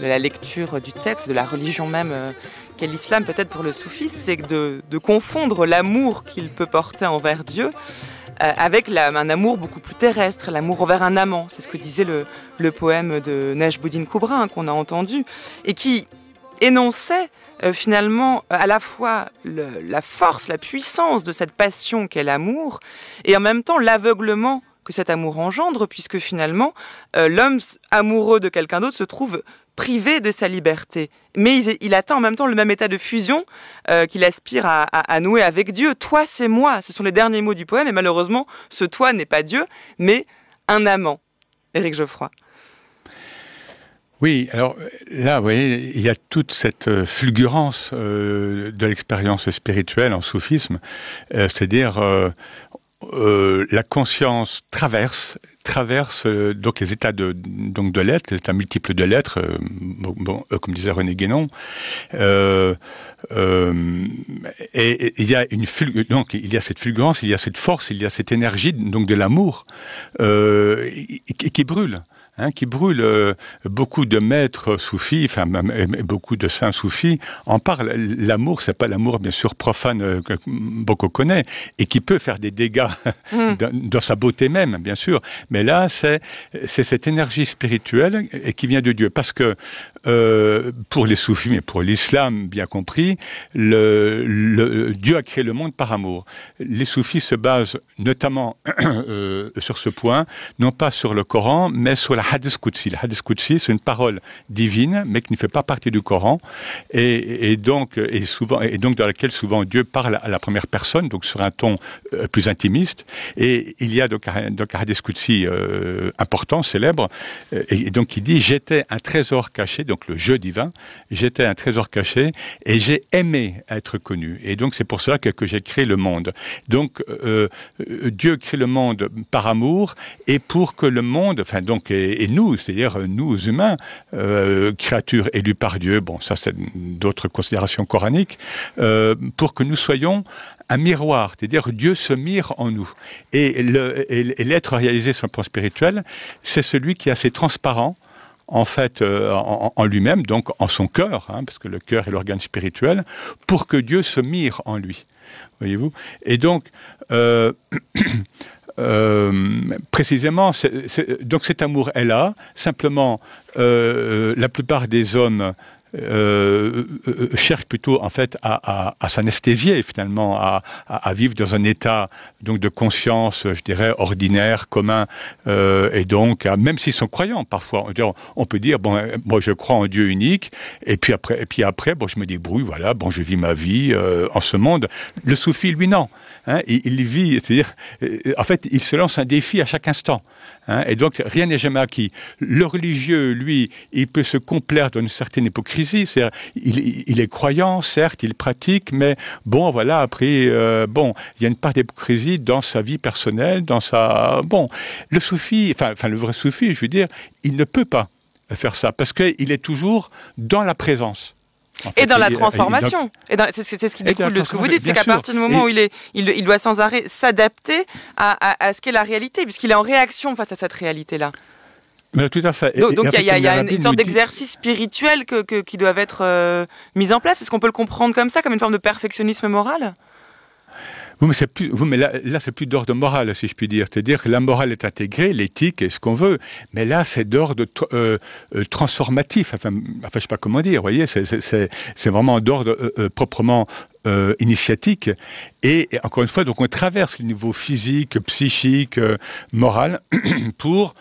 la lecture du texte, de la religion même euh, qu'est l'islam, peut-être pour le soufisme, c'est de, confondre l'amour qu'il peut porter envers Dieu euh, avec un amour beaucoup plus terrestre, l'amour envers un amant. C'est ce que disait le, poème de Najboudine Koubra hein, qu'on a entendu, et qui énonçait euh, finalement euh, à la fois la force, la puissance de cette passion qu'est l'amour, et en même temps l'aveuglement que cet amour engendre, puisque finalement euh, l'homme amoureux de quelqu'un d'autre se trouve privé de sa liberté. Mais il, atteint en même temps le même état de fusion euh, qu'il aspire à, nouer avec Dieu. Toi, c'est moi. Ce sont les derniers mots du poème, et malheureusement, ce toi n'est pas Dieu, mais un amant. Éric Geoffroy. Oui, alors là, vous voyez, il y a toute cette euh, fulgurance de l'expérience spirituelle en soufisme, c'est-à-dire euh, la conscience traverse traverse euh, donc les états de donc de l'être, les états multiples de l'être, euh, comme disait René Guénon. Et, il y a une donc il y a cette fulgurance, il y a cette force, il y a cette énergie donc de l'amour qui brûle hein, qui brûle. Euh, beaucoup de maîtres soufis, enfin beaucoup de saints soufis en parlent. L'amour, c'est pas l'amour bien sûr profane euh, que beaucoup connaît et qui peut faire des dégâts mm. dans, sa beauté même, bien sûr. Mais là, c'est c'est cette énergie spirituelle et qui vient de Dieu, parce que euh, pour les soufis, mais pour l'islam bien compris, le, le, Dieu a créé le monde par amour. Les soufis se basent notamment euh, sur ce point, non pas sur le Coran, mais sur la Hadith Qudsi. La Hadith c'est une parole divine, mais qui ne fait pas partie du Coran, et, donc, et, souvent, et donc dans laquelle souvent Dieu parle à la première personne, donc sur un ton euh, plus intimiste. Et il y a donc, donc un Hadith euh, important, célèbre, euh, et, donc il dit J'étais un trésor caché, donc le jeu divin, j'étais un trésor caché, et j'ai aimé être connu. Et donc c'est pour cela que, j'ai créé le monde. Donc Dieu crée le monde par amour, et pour que le monde, enfin donc, et, nous, c'est-à-dire nous humains, euh, créatures élues par Dieu, bon ça c'est d'autres considérations coraniques, euh, pour que nous soyons un miroir, c'est-à-dire Dieu se mire en nous. Et l'être réalisé sur le plan spirituel, c'est celui qui est assez transparent, en fait, euh, en, lui-même, donc en son cœur, hein, parce que le cœur est l'organe spirituel, pour que Dieu se mire en lui. Voyez-vous? Et donc, euh, euh, précisément, donc cet amour est là. Simplement, la plupart des hommes euh, euh, cherche plutôt en fait à, s'anesthésier finalement, à, vivre dans un état donc de conscience, je dirais ordinaire, commun, euh, et donc même s'ils sont croyants parfois, on peut dire bon, moi je crois en Dieu unique, et puis après, et puis après, bon, je me débrouille, voilà, bon, je vis ma vie en ce monde. Le soufi, lui, non, hein, il, vit, c'est-à-dire, en fait, il se lance un défi à chaque instant, hein, et donc rien n'est jamais acquis. Le religieux, lui, il peut se complaire d'une certaine hypocrisie il, est croyant, certes, il pratique, mais bon, voilà, après, euh, bon, il y a une part d'hypocrisie dans sa vie personnelle, dans sa... Bon, le soufi, enfin, enfin le vrai soufi, je veux dire, il ne peut pas faire ça, parce qu'il est toujours dans la présence. et dans la transformation. Et c'est, ce qui découle de ce que vous dites, c'est qu'à partir du moment où il, est, il, doit sans arrêt s'adapter à, à ce qu'est la réalité, puisqu'il est en réaction face à cette réalité-là tout à fait. Donc il y a, une, sorte d'exercice spirituel que, qui doivent être euh, mis en place. Est-ce qu'on peut le comprendre comme ça, comme une forme de perfectionnisme moral? Oui, mais, là, là c'est plus d'ordre moral, si je puis dire. C'est-à-dire que la morale est intégrée, l'éthique est ce qu'on veut. Mais là, c'est d'ordre euh, euh, transformatif. Enfin, enfin, je sais pas comment dire. Vous voyez, c'est vraiment d'ordre proprement initiatique. Et, et, encore une fois, donc on traverse le niveau physique, psychique, moral pour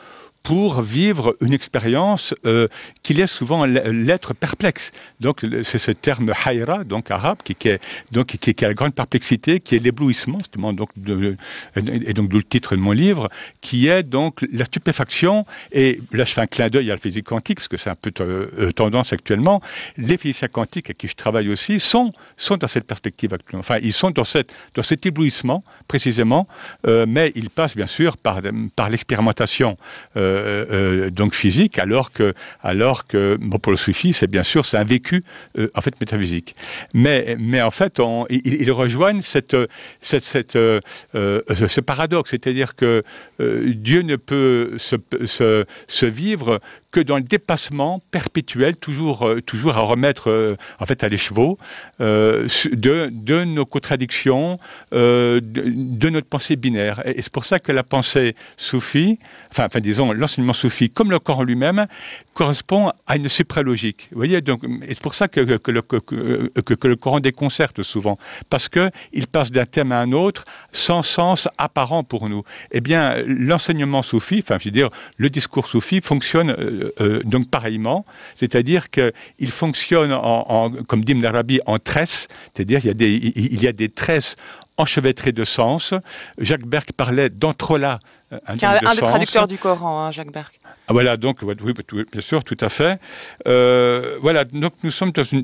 pour vivre une expérience euh, qui laisse souvent l'être perplexe. Donc c'est ce terme hayra, donc arabe, qui, qui est donc qui, qui, a la grande perplexité, qui est l'éblouissement, donc de, et donc d'où le titre de mon livre, qui est donc la stupéfaction. Et là, je fais un clin d'œil à la physique quantique parce que c'est un peu euh, tendance actuellement. Les physiciens quantiques avec qui je travaille aussi sont sont dans cette perspective actuellement. Enfin, ils sont dans cette dans cet éblouissement précisément, euh, mais ils passent bien sûr par par l'expérimentation. Euh, euh, euh, donc physique, alors que, alors que pour le soufi, c'est bien sûr, c'est un vécu euh, en fait métaphysique. Mais, mais en fait, on, ils, rejoignent cette, cette, cette ce paradoxe, c'est-à-dire que Dieu ne peut se, se, se vivre que dans le dépassement perpétuel, toujours, euh, toujours à remettre euh, en fait à l'écheveau euh, de, de, nos contradictions, de, notre pensée binaire. Et, c'est pour ça que la pensée soufie, enfin, disons l'enseignement soufi, comme le Coran lui-même, correspond à une supralogique. Vous voyez, donc, c'est pour ça que, que, le, que, que, le Coran déconcerte souvent, parce que il passe d'un thème à un autre sans sens apparent pour nous. Eh bien, l'enseignement soufi, enfin, je veux dire, le discours soufi fonctionne euh, donc pareillement, c'est-à-dire qu'il fonctionne en, comme dit l'Arabie, en tresses, c'est-à-dire il y a des, il y a des tresses enchevêtrées de sens. Jacques Berck parlait d'entrelacs. Euh, un, un des traducteurs du Coran, hein, Jacques Berck. Ah, voilà, donc, oui, bien sûr, tout à fait. Euh, voilà, donc nous sommes dans une,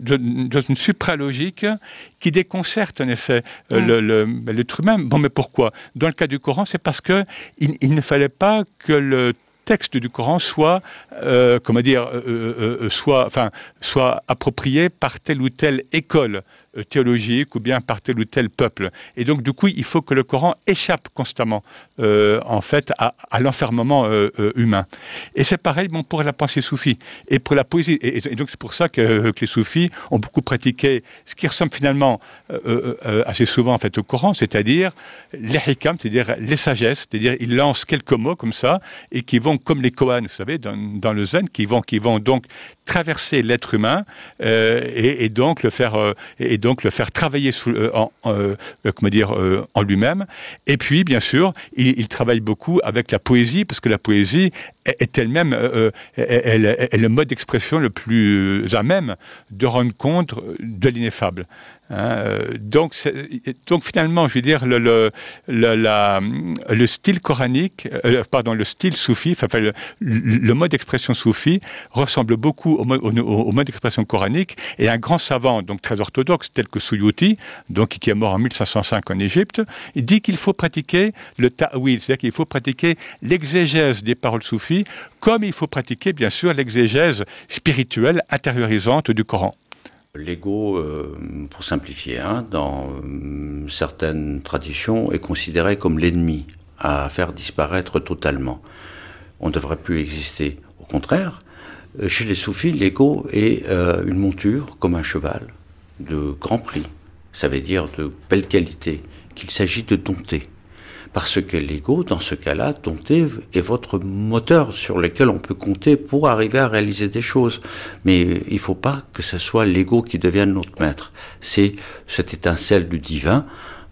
dans une supralogique qui déconcerte, en effet, mm. l'être humain. Bon, mais pourquoi? Dans le cas du Coran, c'est parce que il ne fallait pas que le texte du Coran soit, euh, comment dire, euh, euh, soit, enfin, soit approprié par telle ou telle école. euh, théologique ou bien par tel ou tel peuple. Et donc, du coup, il faut que le Coran échappe constamment, euh, en fait, à, l'enfermement humain. Et c'est pareil bon, pour la pensée soufie et pour la poésie. Et, donc, c'est pour ça que, les soufis ont beaucoup pratiqué ce qui ressemble finalement assez souvent, en fait, au Coran, c'est-à-dire les hikam, c'est-à-dire les sagesses, c'est-à-dire ils lancent quelques mots comme ça et qui vont, comme les Kohan, vous savez, dans, le zen, qui vont, qui vont donc traverser l'être humain et, donc le faire donc le faire travailler euh, en, euh, comment dire, euh, en lui-même. Et puis, bien sûr, il, travaille beaucoup avec la poésie, parce que la poésie est, elle-même est le mode d'expression le plus à même de rendre compte de l'ineffable. Hein, euh, donc, donc finalement, je veux dire, le, le, le, style coranique, euh, pardon, le style soufi, enfin, le, mode d'expression soufi ressemble beaucoup au, mode d'expression coranique. Et un grand savant, donc très orthodoxe, tel que Suyuti, donc qui est mort en 1505 en Égypte, dit qu'il faut pratiquer le ta'wil, c'est-à-dire qu'il faut pratiquer l'exégèse des paroles soufis, comme il faut pratiquer, bien sûr, l'exégèse spirituelle intériorisante du Coran. L'ego, euh, pour simplifier, hein, dans euh, certaines traditions, est considéré comme l'ennemi à faire disparaître totalement. On ne devrait plus exister. Au contraire, euh, chez les soufis, l'ego est une monture comme un cheval de grand prix. Ça veut dire de belle qualité, qu'il s'agit de dompter. Parce que l'ego, dans ce cas-là, est votre moteur sur lequel on peut compter pour arriver à réaliser des choses. Mais il ne faut pas que ce soit l'ego qui devienne notre maître. C'est cette étincelle du divin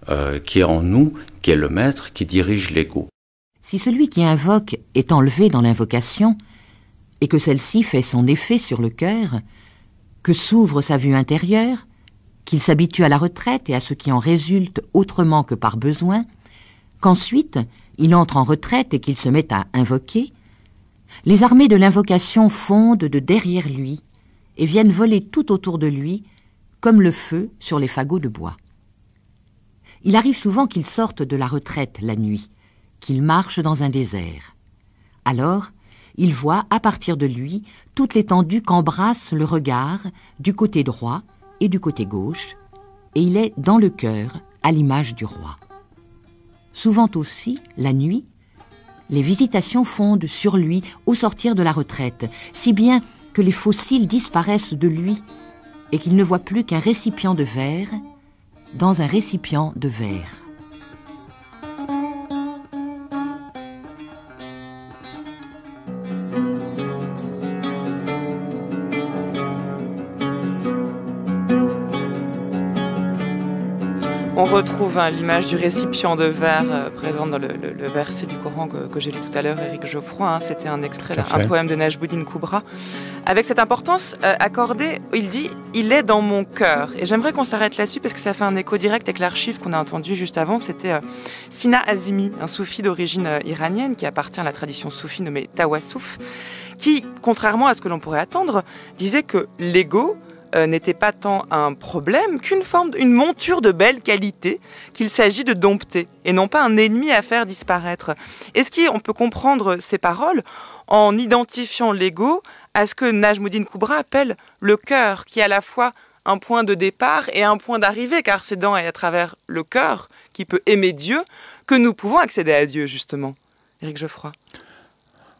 euh, qui est en nous, qui est le maître, qui dirige l'ego. Si celui qui invoque est enlevé dans l'invocation, et que celle-ci fait son effet sur le cœur, que s'ouvre sa vue intérieure, qu'il s'habitue à la retraite et à ce qui en résulte autrement que par besoin, qu'ensuite il entre en retraite et qu'il se met à invoquer, les armées de l'invocation fondent de derrière lui et viennent voler tout autour de lui, comme le feu sur les fagots de bois. Il arrive souvent qu'il sorte de la retraite la nuit, qu'il marche dans un désert. Alors, il voit à partir de lui toute l'étendue qu'embrasse le regard du côté droit et du côté gauche, et il est dans le cœur à l'image du roi. Souvent aussi, la nuit, les visitations fondent sur lui au sortir de la retraite, si bien que les fossiles disparaissent de lui et qu'il ne voit plus qu'un récipient de verre dans un récipient de verre. On retrouve hein, l'image du récipient de verre euh, présente dans le, verset du Coran que, j'ai lu tout à l'heure, Éric Geoffroy. Hein. C'était un extrait, un poème de Najbuddin Koubra. Avec cette importance euh, accordée, il dit Il est dans mon cœur. Et j'aimerais qu'on s'arrête là-dessus parce que ça fait un écho direct avec l'archive qu'on a entendu juste avant. C'était euh, Sina Azimi, un soufi d'origine iranienne qui appartient à la tradition soufie nommée Tawassouf, qui, contrairement à ce que l'on pourrait attendre, disait que l'ego, euh, n'était pas tant un problème qu'une forme, une monture de belle qualité qu'il s'agit de dompter et non pas un ennemi à faire disparaître. Est-ce qu'on peut comprendre ces paroles en identifiant l'ego à ce que Najmuddin Koubra appelle le cœur, qui est à la fois un point de départ et un point d'arrivée, car c'est dans et à travers le cœur qui peut aimer Dieu que nous pouvons accéder à Dieu, justement? Éric Geoffroy.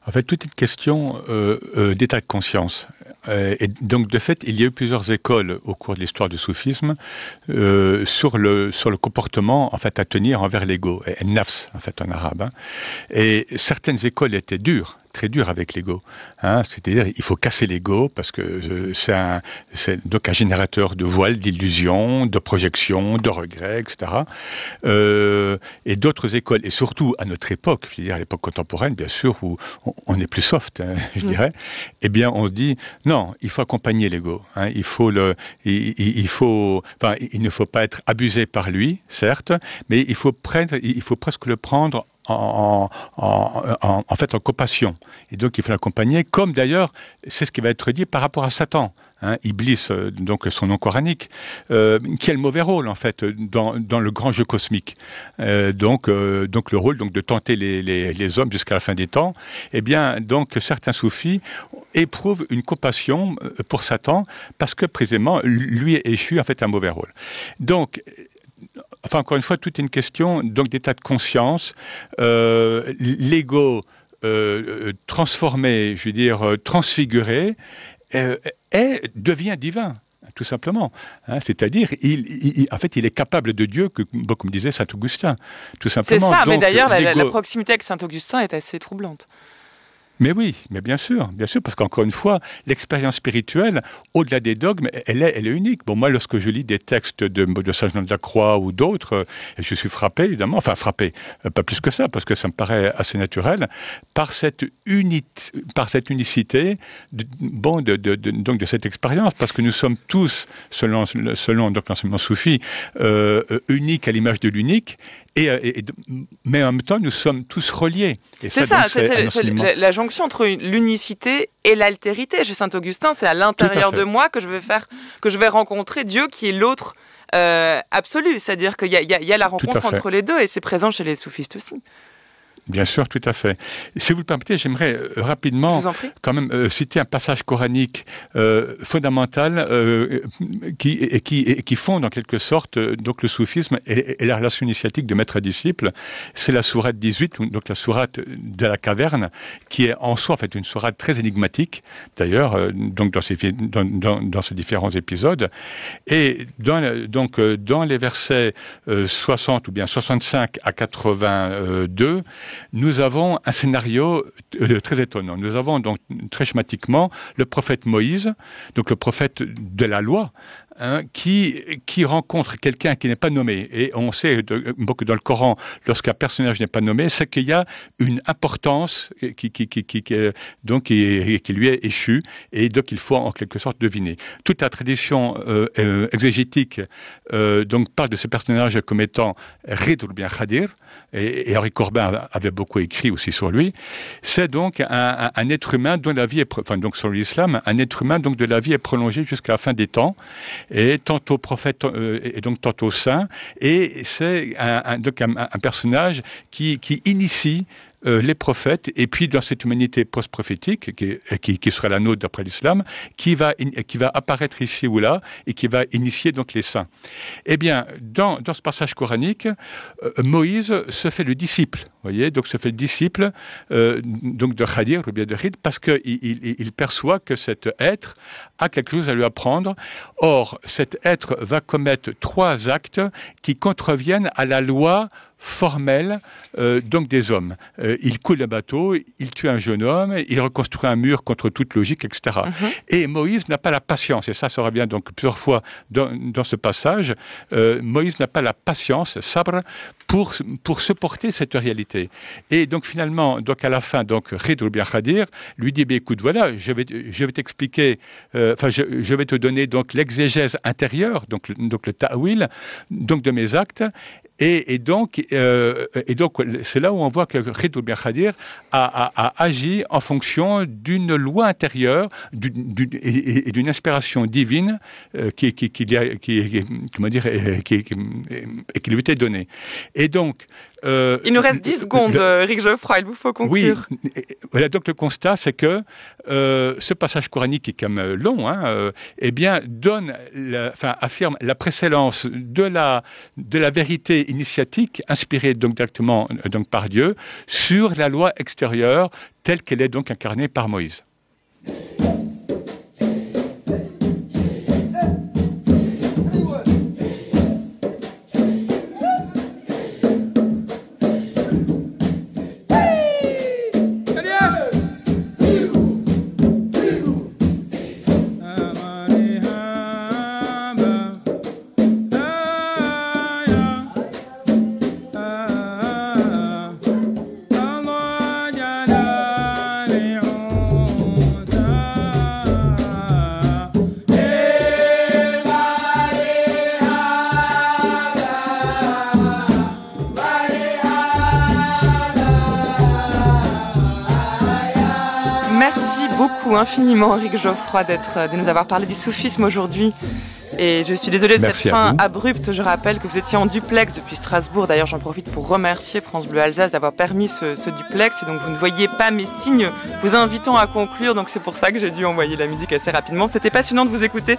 En fait, toute une question euh, euh, d'état de conscience. Euh, et donc, de fait, il y a eu plusieurs écoles au cours de l'histoire du soufisme euh, sur, le, comportement en fait, à tenir envers l'ego, nafs en fait en arabe. Hein. Et certaines écoles étaient dures, très dur avec l'ego. Hein. C'est-à-dire, il faut casser l'ego parce que euh, c'est un, donc un générateur de voiles, d'illusions, de projections, de regrets, etc. Euh, et d'autres écoles, et surtout à notre époque, je veux dire à l'époque contemporaine, bien sûr, où on, est plus soft, hein, je dirais, eh bien, on se dit non, il faut accompagner l'ego. Hein. il faut le, il, faut, enfin, il ne faut pas être abusé par lui, certes, mais il faut prendre, il faut presque le prendre en, fait en compassion. Et donc il faut l'accompagner, comme d'ailleurs c'est ce qui va être dit par rapport à Satan. hein, Iblis, euh, donc son nom coranique, euh, qui a le mauvais rôle en fait dans, le grand jeu cosmique. Euh, donc, donc le rôle donc de tenter les, hommes jusqu'à la fin des temps. Eh bien, donc certains soufis éprouvent une compassion pour Satan parce que précisément lui est en fait un mauvais rôle. Donc enfin encore une fois, tout est une question donc d'état de conscience. Euh, L'ego euh, transformé, je veux dire euh, transfiguré, euh, est, devient divin tout simplement. Hein, C'est-à-dire, il, il, en fait, il est capable de Dieu, que, comme disait saint Augustin, tout simplement. C'est ça, Donc, mais d'ailleurs, la, la, proximité avec saint Augustin est assez troublante. Mais oui, mais bien sûr, bien sûr, parce qu'encore une fois, l'expérience spirituelle, au-delà des dogmes, elle est, elle est unique. Bon, moi, lorsque je lis des textes de, de Saint Jean de la Croix ou d'autres, euh, je suis frappé, évidemment, enfin frappé, euh, pas plus que ça, parce que ça me paraît assez naturel, par cette, unité, par cette unicité, de, bon, donc de cette expérience, parce que nous sommes tous, selon, selon l'enseignement soufi, euh, uniques à l'image de l'unique, et, et, mais en même temps, nous sommes tous reliés. C'est ça, c'est la, la jonction entre l'unicité et l'altérité. Chez Saint Augustin, c'est à l'intérieur de moi que je vais faire, que je vais rencontrer Dieu qui est l'autre euh, absolu. C'est-à-dire qu'il y, y, y, a la rencontre entre les deux et c'est présent chez les soufistes aussi. Bien sûr, tout à fait. Si vous le permettez, j'aimerais euh, rapidement quand même euh, citer un passage coranique euh, fondamental qui, et qui, et qui fonde en quelque sorte donc le soufisme et, et, la relation initiatique de maître à disciple. C'est la sourate 18, donc la sourate de la caverne, qui est en soi en fait une sourate très énigmatique, d'ailleurs, donc dans ces, dans, dans, dans, ces différents épisodes. Et dans, donc dans les versets 60 ou bien 65 à 82, nous avons un scénario euh, très étonnant. Nous avons donc très schématiquement le prophète Moïse, donc le prophète de la loi, hein, qui, rencontre quelqu'un qui n'est pas nommé. Et on sait que dans le Coran, lorsqu'un personnage n'est pas nommé, c'est qu'il y a une importance qui, qui donc, qui, lui est échue, et donc il faut en quelque sorte deviner. Toute la tradition euh, euh, exégétique euh, donc, parle de ce personnage comme étant Ridul bien Khadir, et, Henri Corbin avait beaucoup écrit aussi sur lui. C'est donc un, être humain dont la vie donc sur l'islam, un être humain donc de la vie est prolongée jusqu'à la fin des temps et tantôt prophète euh, et donc tantôt saint. Et c'est un, personnage qui initie euh, les prophètes, et puis dans cette humanité post-prophétique, qui, qui, qui, sera la nôtre d'après l'islam, qui va, qui va apparaître ici ou là, et qui va initier donc les saints. Eh bien, dans, dans ce passage coranique, euh, Moïse se fait le disciple, voyez, donc se fait le disciple euh, donc de Khadir, ou bien de Rid, parce qu'il il, il perçoit que cet être a quelque chose à lui apprendre. Or, cet être va commettre trois actes qui contreviennent à la loi formelle euh, donc des hommes. Euh, il coule un bateau, il tue un jeune homme, il reconstruit un mur contre toute logique, etc. Mm -hmm. Et Moïse n'a pas la patience, et ça, ça revient donc plusieurs fois dans, dans ce passage, euh, Moïse n'a pas la patience, sabre, pour, pour supporter cette réalité. Et donc finalement, donc à la fin, donc bien Khadir lui dit, écoute, voilà, je vais, je vais t'expliquer, enfin, je, je, vais te donner donc l'exégèse intérieure, donc, donc le ta'wil, donc de mes actes, et, et, donc, euh, et donc, c'est là où on voit que Khadir a, agi en fonction d'une loi intérieure et, d'une inspiration divine qui, qui, lui était donnée. Et donc, euh, il nous reste 10 secondes, le, Rick Geoffroy, il vous faut conclure. Oui, voilà, donc le constat, c'est que euh, ce passage coranique qui est quand même long, hein, euh, eh bien, donne, la, enfin, affirme la précédence de la, de la vérité initiatique, inspirée donc directement donc, par Dieu, sur la loi extérieure telle qu'elle est donc incarnée par Moïse. Infiniment, Eric Geoffroy, d'être, de nous avoir parlé du soufisme aujourd'hui. Et je suis désolée de cette fin abrupte. Je rappelle que vous étiez en duplex depuis Strasbourg. D'ailleurs, j'en profite pour remercier France Bleu Alsace d'avoir permis ce, duplex. Et donc, vous ne voyez pas mes signes vous invitant à conclure. Donc, c'est pour ça que j'ai dû envoyer la musique assez rapidement. C'était passionnant de vous écouter.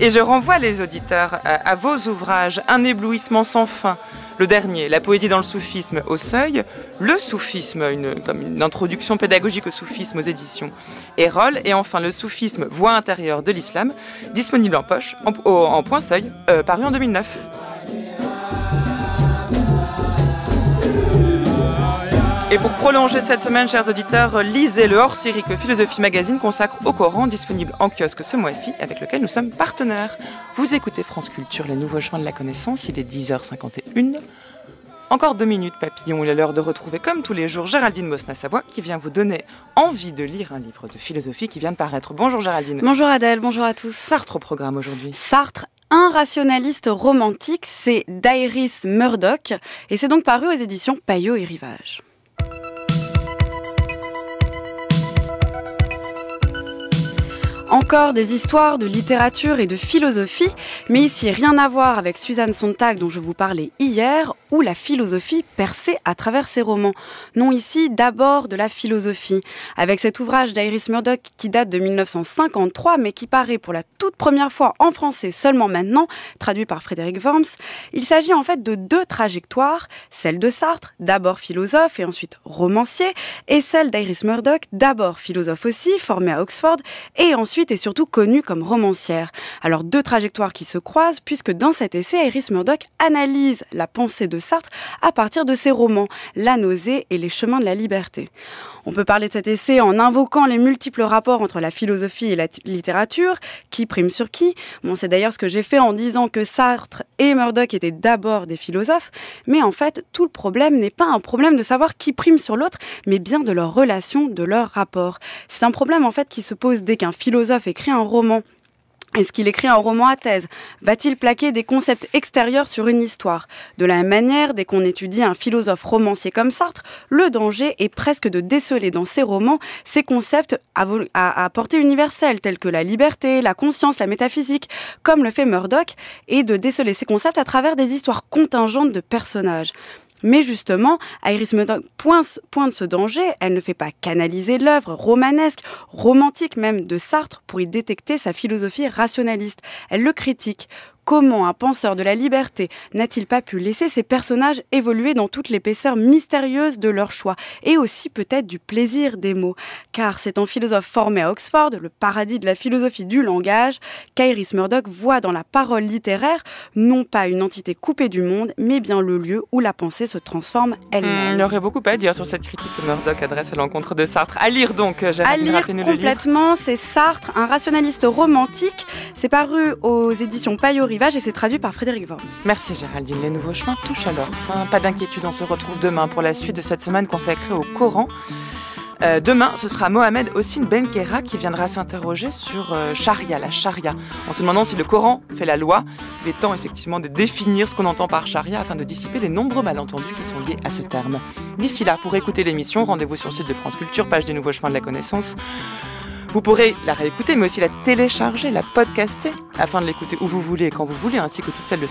Et je renvoie les auditeurs à vos ouvrages Un éblouissement sans fin le dernier, La poésie dans le soufisme au seuil, Le soufisme, une, comme une introduction pédagogique au soufisme aux éditions Erol, et enfin Le soufisme, voix intérieure de l'islam, disponible en poche, en, point seuil, euh, paru en 2009. Et pour prolonger cette semaine, chers auditeurs, lisez le hors-série que Philosophie Magazine consacre au Coran, disponible en kiosque ce mois-ci, avec lequel nous sommes partenaires. Vous écoutez France Culture, les nouveaux chemins de la connaissance, il est 10h51. Encore deux minutes, papillon, il est l'heure de retrouver, comme tous les jours, Géraldine Mosna-Savoie, qui vient vous donner envie de lire un livre de philosophie qui vient de paraître. Bonjour Géraldine. Bonjour Adèle, bonjour à tous. Sartre au programme aujourd'hui. Sartre, un rationaliste romantique, c'est Dairis Murdoch, et c'est donc paru aux éditions Payot et Rivage. Encore des histoires de littérature et de philosophie, mais ici rien à voir avec Suzanne Sontag dont je vous parlais hier, ou la philosophie percée à travers ses romans. Non, ici d'abord de la philosophie, avec cet ouvrage d'Iris Murdoch qui date de 1953, mais qui paraît pour la toute première fois en français seulement maintenant, traduit par Frédéric Worms. Il s'agit en fait de deux trajectoires, celle de Sartre, d'abord philosophe et ensuite romancier, et celle d'Iris Murdoch, d'abord philosophe aussi, formée à Oxford, et ensuite est surtout connue comme romancière. Alors deux trajectoires qui se croisent puisque dans cet essai, Iris Murdoch analyse la pensée de Sartre à partir de ses romans La nausée et Les chemins de la liberté. On peut parler de cet essai en invoquant les multiples rapports entre la philosophie et la littérature, qui prime sur qui. Bon, c'est d'ailleurs ce que j'ai fait en disant que Sartre et Murdoch étaient d'abord des philosophes, mais en fait, tout le problème n'est pas un problème de savoir qui prime sur l'autre, mais bien de leur relation, de leur rapport. C'est un problème en fait qui se pose dès qu'un philosophe écrit un roman. Est-ce qu'il écrit un roman à thèse? Va-t-il plaquer des concepts extérieurs sur une histoire? De la même manière, dès qu'on étudie un philosophe romancier comme Sartre, le danger est presque de déceler dans ses romans ces concepts à, portée universelle, tels que la liberté, la conscience, la métaphysique, comme le fait Murdoch, et de déceler ces concepts à travers des histoires contingentes de personnages. Mais justement, Iris Murdoch pointe, ce danger. Elle ne fait pas canaliser l'œuvre romanesque, romantique même de Sartre pour y détecter sa philosophie rationaliste. Elle le critique. Comment un penseur de la liberté n'a-t-il pas pu laisser ses personnages évoluer dans toute l'épaisseur mystérieuse de leur choix et aussi peut-être du plaisir des mots? Car c'est un philosophe formé à Oxford, le paradis de la philosophie du langage, qu'Iris Murdoch voit dans la parole littéraire non pas une entité coupée du monde, mais bien le lieu où la pensée se transforme elle-même. Hmm, il y aurait beaucoup à dire sur cette critique que Murdoch adresse à l'encontre de Sartre. À lire donc, euh, À lire complètement, c'est Sartre, un rationaliste romantique. C'est paru aux éditions Et c'est traduit par Frédéric Worms. Merci Géraldine. Les nouveaux chemins touchent à leur. Pas d'inquiétude, on se retrouve demain pour la suite de cette semaine consacrée au Coran. Euh, demain, ce sera Mohamed Ossine Benkera qui viendra s'interroger sur euh, Sharia, la Sharia. En se demandant si le Coran fait la loi, il est temps effectivement de définir ce qu'on entend par Sharia afin de dissiper les nombreux malentendus qui sont liés à ce terme. D'ici là, pour écouter l'émission, rendez-vous sur le site de France Culture, page des Nouveaux Chemins de la Connaissance. Vous pourrez la réécouter, mais aussi la télécharger, la podcaster, afin de l'écouter où vous voulez et quand vous voulez, ainsi que toutes celles de